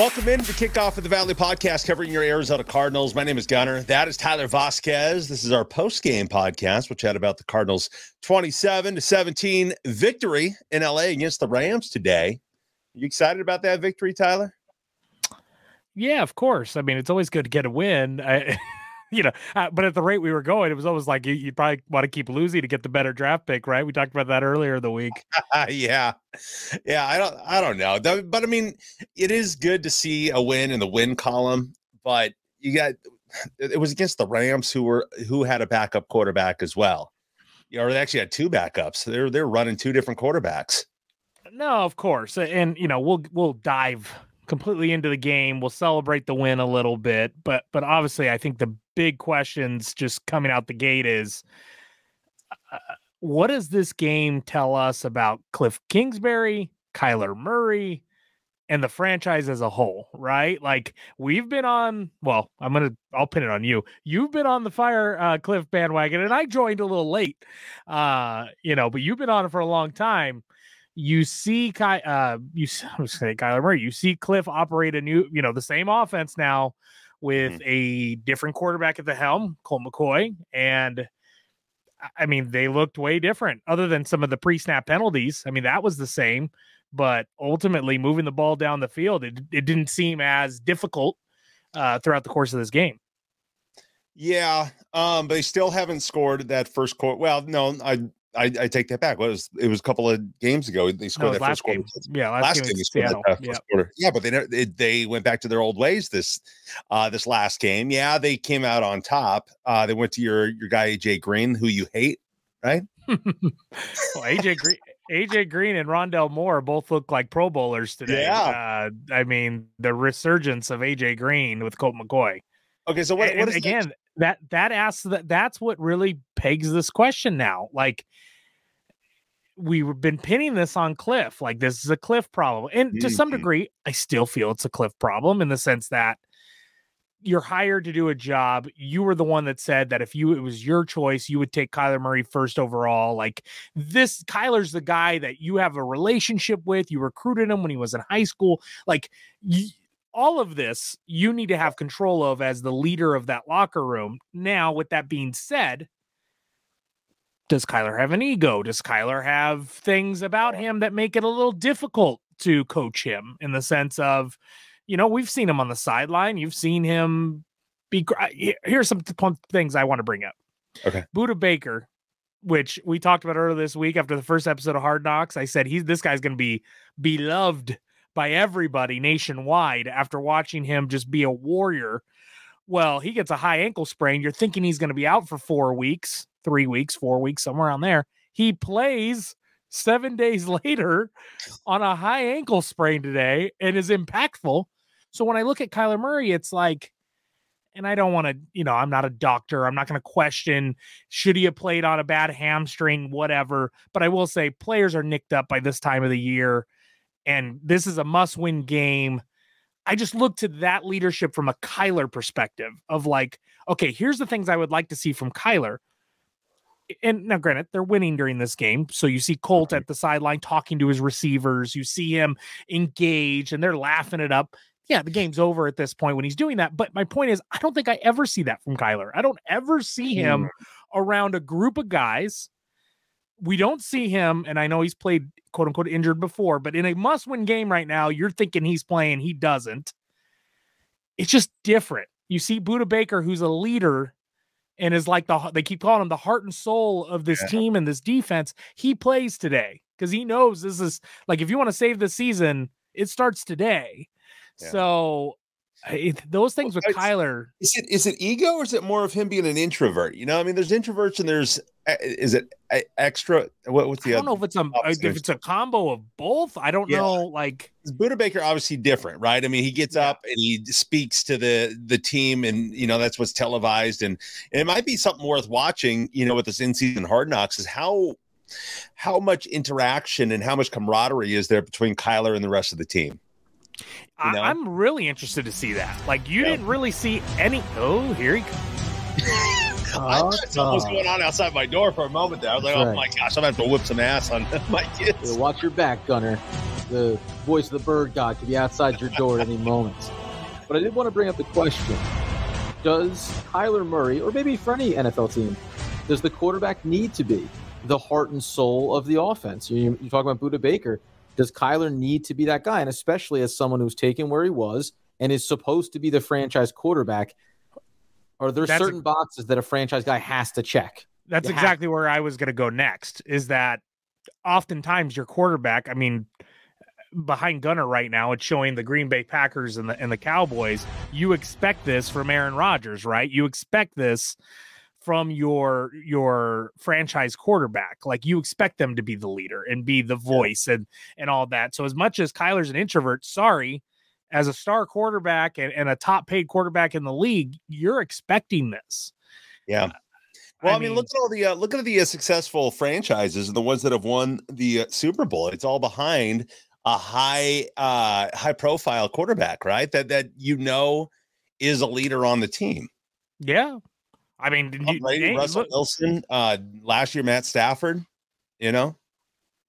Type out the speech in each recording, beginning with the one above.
Welcome in to kickoff of the Valley Podcast covering your Arizona Cardinals. My name is Gunner. That is Tyler Vasquez. This is our post game podcast. We'll chat about the Cardinals 27 to 17 victory in LA against the Rams today. You excited about that victory, Tyler? Yeah, of course. I mean, it's always good to get a win. I, you know, uh, but at the rate we were going, it was always like you, would probably want to keep losing to get the better draft pick, right? We talked about that earlier in the week. yeah, yeah. I don't, I don't know, but I mean, it is good to see a win in the win column. But you got it was against the Rams, who were who had a backup quarterback as well. You know, they actually had two backups. They're they're running two different quarterbacks. No, of course, and you know we'll we'll dive completely into the game. We'll celebrate the win a little bit, but but obviously, I think the big questions just coming out the gate is uh, what does this game tell us about Kliff Kingsbury, Kyler Murray, and the franchise as a whole, right? Like we've been on, well, I'm going to, I'll pin it on you. You've been on the fire uh, Kliff bandwagon and I joined a little late, uh, you know, but you've been on it for a long time you see Ky, uh, you I'm just Kyler Murray. You see Kliff operate a new, you know, the same offense now with mm-hmm. a different quarterback at the helm, Colt McCoy, and I mean they looked way different. Other than some of the pre-snap penalties, I mean that was the same, but ultimately moving the ball down the field, it it didn't seem as difficult uh, throughout the course of this game. Yeah, um, they still haven't scored that first quarter. Well, no, I I, I, take that back. What was it was a couple of games ago they scored no, that first game. quarter. Yeah, last, last game, game scored that first yeah. quarter. Yeah, but they, they they went back to their old ways this uh this last game. Yeah, they came out on top. Uh they went to your your guy AJ Green, who you hate, right? well, AJ Green AJ Green and Rondale Moore both look like Pro Bowlers today. Yeah. Uh, I mean, the resurgence of AJ Green with Colt McCoy. Okay, so what, what is again? That? That that asks that that's what really pegs this question now. Like we've been pinning this on Kliff, like this is a Kliff problem, and mm-hmm. to some mm-hmm. degree, I still feel it's a Kliff problem in the sense that you're hired to do a job. You were the one that said that if you it was your choice, you would take Kyler Murray first overall. Like this, Kyler's the guy that you have a relationship with. You recruited him when he was in high school. Like you, all of this you need to have control of as the leader of that locker room. Now, with that being said, does Kyler have an ego? Does Kyler have things about him that make it a little difficult to coach him in the sense of, you know, we've seen him on the sideline. You've seen him be. Here's some things I want to bring up. Okay. Budda Baker, which we talked about earlier this week after the first episode of Hard Knocks. I said he's this guy's going to be beloved by everybody nationwide after watching him just be a warrior. Well, he gets a high ankle sprain. You're thinking he's going to be out for four weeks, three weeks, four weeks, somewhere around there. He plays seven days later on a high ankle sprain today and is impactful. So when I look at Kyler Murray, it's like, and I don't want to, you know, I'm not a doctor. I'm not going to question should he have played on a bad hamstring, whatever. But I will say players are nicked up by this time of the year and this is a must win game. I just look to that leadership from a Kyler perspective of like, okay, here's the things I would like to see from Kyler. And now, granted, they're winning during this game. So you see Colt at the sideline talking to his receivers. You see him engage and they're laughing it up. Yeah, the game's over at this point when he's doing that. But my point is, I don't think I ever see that from Kyler. I don't ever see him around a group of guys we don't see him, and I know he's played quote unquote injured before, but in a must win game right now, you're thinking he's playing, he doesn't. It's just different. You see Budda Baker, who's a leader and is like the they keep calling him the heart and soul of this yeah. team and this defense. He plays today because he knows this is like if you want to save the season, it starts today. Yeah. So those things with Kyler. Is it is it ego or is it more of him being an introvert? You know, I mean, there's introverts and there's eh, is it eh, extra? What what's the? I don't know if it's a if it's a combo of both. I don't yeah. know. Like Budda Baker, obviously different, right? I mean, he gets yeah. up and he speaks to the the team, and you know that's what's televised, and, and it might be something worth watching. You know, with this in season Hard Knocks is how how much interaction and how much camaraderie is there between Kyler and the rest of the team. You know? I, am really interested to see that. Like you yeah. didn't really see any. Oh, here he comes. I thought something was going on outside my door for a moment there. I was like, oh That's "Oh right. my gosh, I'm gonna have to whip some ass on my kids." watch your back, Gunner. the voice of the bird god could be outside your door at any moment. But I did want to bring up the question Does Kyler Murray, or maybe for any NFL team, does the quarterback need to be the heart and soul of the offense? You, you talk about Budda Baker. Does Kyler need to be that guy? And especially as someone who's taken where he was and is supposed to be the franchise quarterback, are there That's a- certain boxes that a franchise guy has to check? That's You exactly where I was going to go next. Is that oftentimes your quarterback? I mean, behind Gunner right now, it's showing the Green Bay Packers and the and the Cowboys. You expect this from Aaron Rodgers, right? You expect this from your your franchise quarterback. Like you expect them to be the leader and be the voice and and all that. So as much as Kyler's an introvert, sorry, as a star quarterback and, and a top paid quarterback in the league, you're expecting this. Yeah. Well, I, mean, look at all the uh, look at the uh, successful franchises and the ones that have won the uh, Super Bowl. It's all behind a high uh high profile quarterback, right? That that you know is a leader on the team. Yeah. I mean, you- Brady, Russell look- Wilson, uh last year Matt Stafford, you know?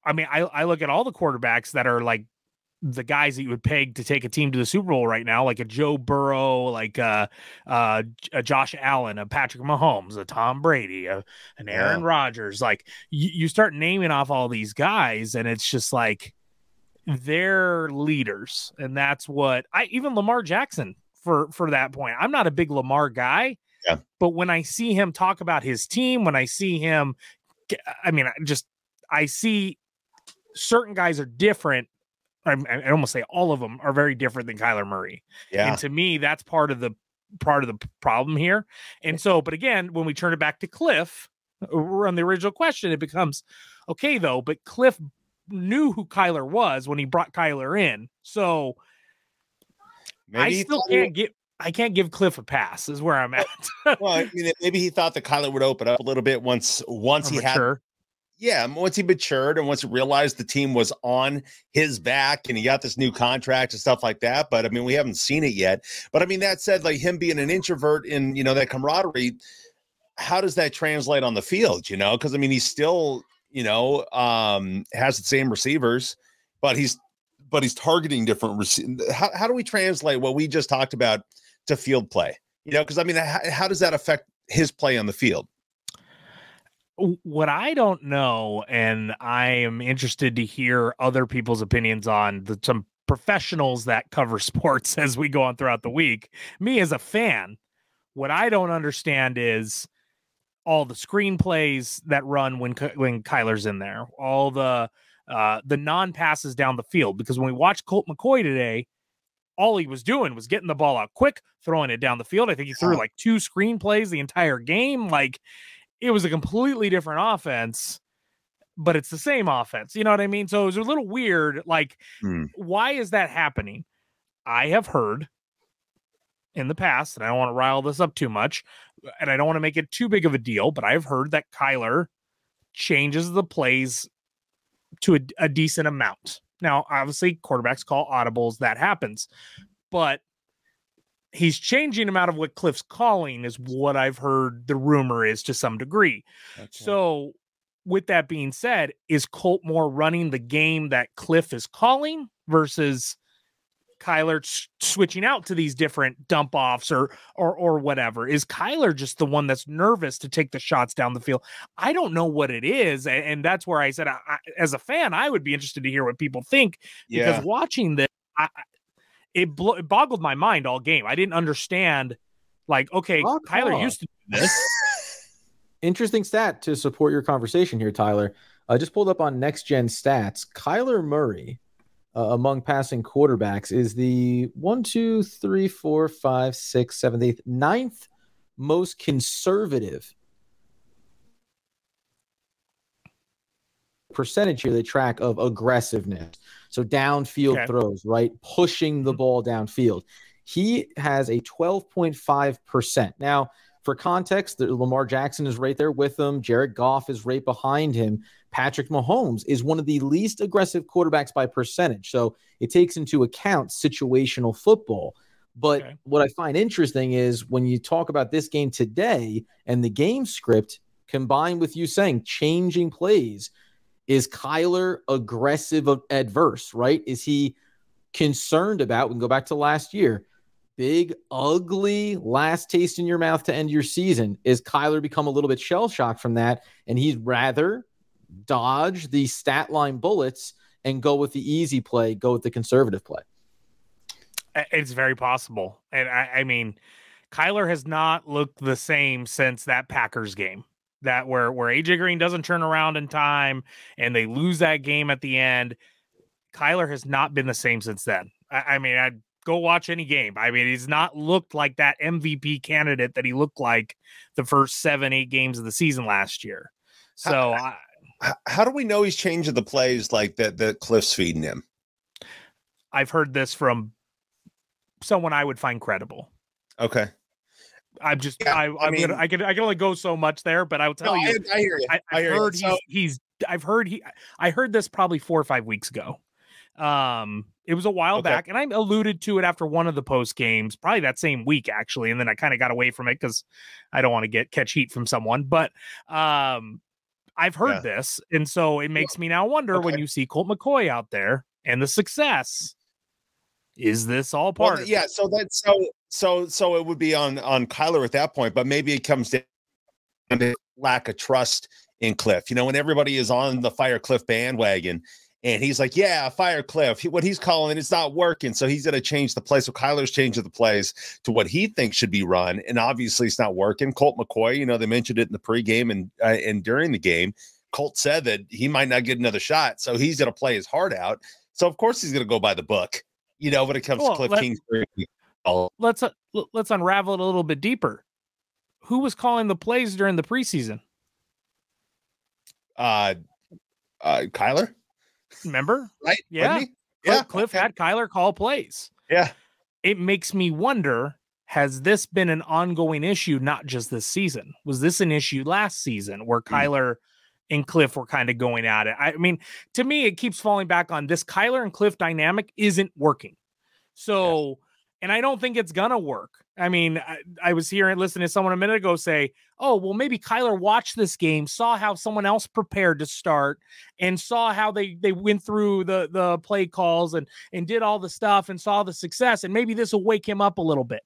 I mean, I, I look at all the quarterbacks that are like the guys that you would peg to take a team to the Super Bowl right now, like a Joe Burrow, like a, uh, J- a Josh Allen, a Patrick Mahomes, a Tom Brady, a, an Aaron Yeah. Rodgers. Like you, you start naming off all these guys, and it's just like they're leaders, and that's what I even Lamar Jackson for for that point. I'm not a big Lamar guy, Yeah. but when I see him talk about his team, when I see him, I mean, I just I see certain guys are different. I, I almost say all of them are very different than Kyler Murray. Yeah. And to me, that's part of the part of the problem here. And so, but again, when we turn it back to Kliff, uh, we're on the original question, it becomes okay though, but Kliff knew who Kyler was when he brought Kyler in. So I Maybe he still can't get I can't give Kliff a pass, is where I'm at. well, I mean, maybe he thought that Kyler would open up a little bit once once Or he had mature. yeah, once he matured and once he realized the team was on his back and he got this new contract and stuff like that. But I mean, we haven't seen it yet. But I mean, that said, like him being an introvert in you know that camaraderie, how does that translate on the field? You know, because I mean, he's still you know um has the same receivers, but he's but he's targeting different. Rece- how how do we translate what we just talked about to field play? You know, because I mean, how, how does that affect his play on the field? what I don't know, and I am interested to hear other people's opinions on the, some professionals that cover sports as we go on throughout the week. Me as a fan, what I don't understand is all the screenplays that run when when Kyler's in there, all the uh, the non passes down the field. Because when we watched Colt McCoy today, all he was doing was getting the ball out quick, throwing it down the field. I think he threw like two screenplays the entire game. Like it was a completely different offense, but it's the same offense. You know what I mean? So it was a little weird. Like, Hmm. why is that happening? I have heard in the past, and I don't want to rile this up too much, and I don't want to make it too big of a deal, but I've heard that Kyler changes the plays to a, a decent amount. Now, obviously, quarterbacks call audibles, that happens, but he's changing them out of what Kliff's calling, is what I've heard the rumor is to some degree. So, with that being said, is Colt more running the game that Kliff is calling versus Kyler switching out to these different dump offs or or or whatever? Is Kyler just the one that's nervous to take the shots down the field? I don't know what it is, a- and, that's where I said, I, I- as a fan, I would be interested to hear what people think because watching this, I, it, blo- it boggled my mind all game. I didn't understand, like, okay, Rock Kyler on. used to do this. Interesting stat to support your conversation here, Tyler. I just pulled up on next gen stats. Kyler Murray, uh, among passing quarterbacks, is the one, two, three, four, five, six, seventh, eighth, ninth most conservative percentage here they track of aggressiveness. So downfield Okay. throws, right? Pushing the Mhm. ball downfield. He has a 12.5%. Now, for context, Lamar Jackson is right there with him. Jared Goff is right behind him. Patrick Mahomes is one of the least aggressive quarterbacks by percentage. So it takes into account situational football. But Okay. what I find interesting is when you talk about this game today and the game script combined with you saying changing plays, Is Kyler aggressive adverse, right? Is he concerned about, we can go back to last year, big, ugly last taste in your mouth to end your season? Is Kyler become a little bit shell shocked from that? And he'd rather dodge the stat line bullets and go with the easy play, go with the conservative play. It's very possible. And I, I mean, Kyler has not looked the same since that Packers game. That where where AJ Green doesn't turn around in time and they lose that game at the end. Kyler has not been the same since then. I, I mean, I'd go watch any game. I mean, he's not looked like that MVP candidate that he looked like the first seven, eight games of the season last year. So I, how do we know he's changing the plays like that that Kliff's feeding him? I've heard this from someone I would find credible. Okay. I'm just yeah, I, I mean gonna, I can I can only go so much there, but I will tell no, you, I, I, hear you. I, I heard he's, so, he's I've heard he I heard this probably four or five weeks ago. Um, it was a while okay. back, and I alluded to it after one of the post games, probably that same week actually, and then I kind of got away from it because I don't want to get catch heat from someone. But um, I've heard yeah. this, and so it makes me now wonder okay. when you see Colt McCoy out there and the success. Is this all part? Well, yeah. So that's so so so it would be on on Kyler at that point, but maybe it comes down to lack of trust in Kliff. You know, when everybody is on the Fire Kliff bandwagon, and he's like, "Yeah, fire Kliff. He, what he's calling it's not working, so he's going to change the play. So Kyler's changing the plays to what he thinks should be run, and obviously it's not working. Colt McCoy, you know, they mentioned it in the pregame and uh, and during the game. Colt said that he might not get another shot, so he's going to play his heart out. So of course he's going to go by the book, you know, when it comes well, to Kliff Kingsbury. Let's uh, let's unravel it a little bit deeper. Who was calling the plays during the preseason? Uh, uh, Kyler. Remember? Right? Yeah. Yeah. Kliff had Kyler call plays. Yeah. It makes me wonder has this been an ongoing issue, not just this season? Was this an issue last season where hmm. Kyler and Kliff were kind of going at it? I mean, to me, it keeps falling back on this Kyler and Kliff dynamic isn't working. So, yeah. and I don't think it's going to work. I mean, I, I, was hearing, listening to someone a minute ago say, oh, well, maybe Kyler watched this game, saw how someone else prepared to start, and saw how they they went through the the play calls and and did all the stuff and saw the success, and maybe this will wake him up a little bit.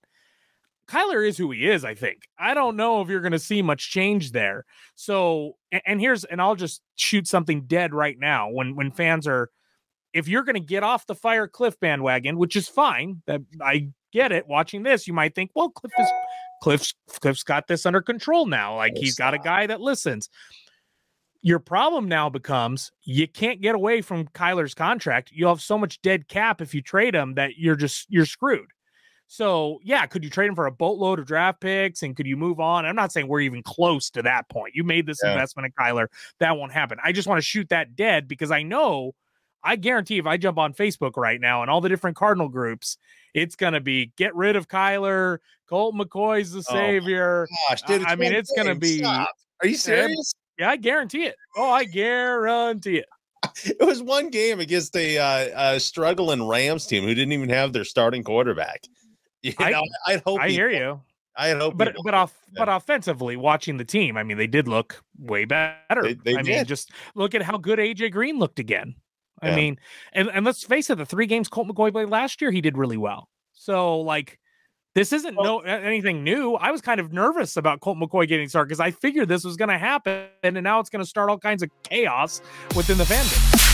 Kyler is who he is, I think. I don't know if you're going to see much change there. So, and, and here's, and I'll just shoot something dead right now when when fans are if you're going to get off the fire Kliff bandwagon, which is fine, that I get it. Watching this, you might think, well, Kliff is Kliff's Kliff's got this under control now. Like he's got a guy that listens. Your problem now becomes you can't get away from Kyler's contract. You'll have so much dead cap if you trade him that you're just you're screwed. So yeah, could you trade him for a boatload of draft picks and could you move on? I'm not saying we're even close to that point. You made this yeah. investment in Kyler. That won't happen. I just want to shoot that dead because I know I guarantee if I jump on Facebook right now and all the different Cardinal groups, it's going to be get rid of Kyler. Colt McCoy's the oh savior. Oh gosh, dude, I mean, it's going to be. Stop. Are you serious? Yeah, I guarantee it. Oh, I guarantee it. It was one game against a, uh, a struggling Rams team who didn't even have their starting quarterback. You I, know, I hope. I hear you. I hope, but but off, but offensively, watching the team, I mean, they did look way better. They, they I did. mean, just look at how good AJ Green looked again. I yeah. mean, and, and let's face it, the three games Colt McCoy played last year, he did really well. So like this isn't well, no anything new. I was kind of nervous about Colt McCoy getting started because I figured this was going to happen, and now it's going to start all kinds of chaos within the fandom.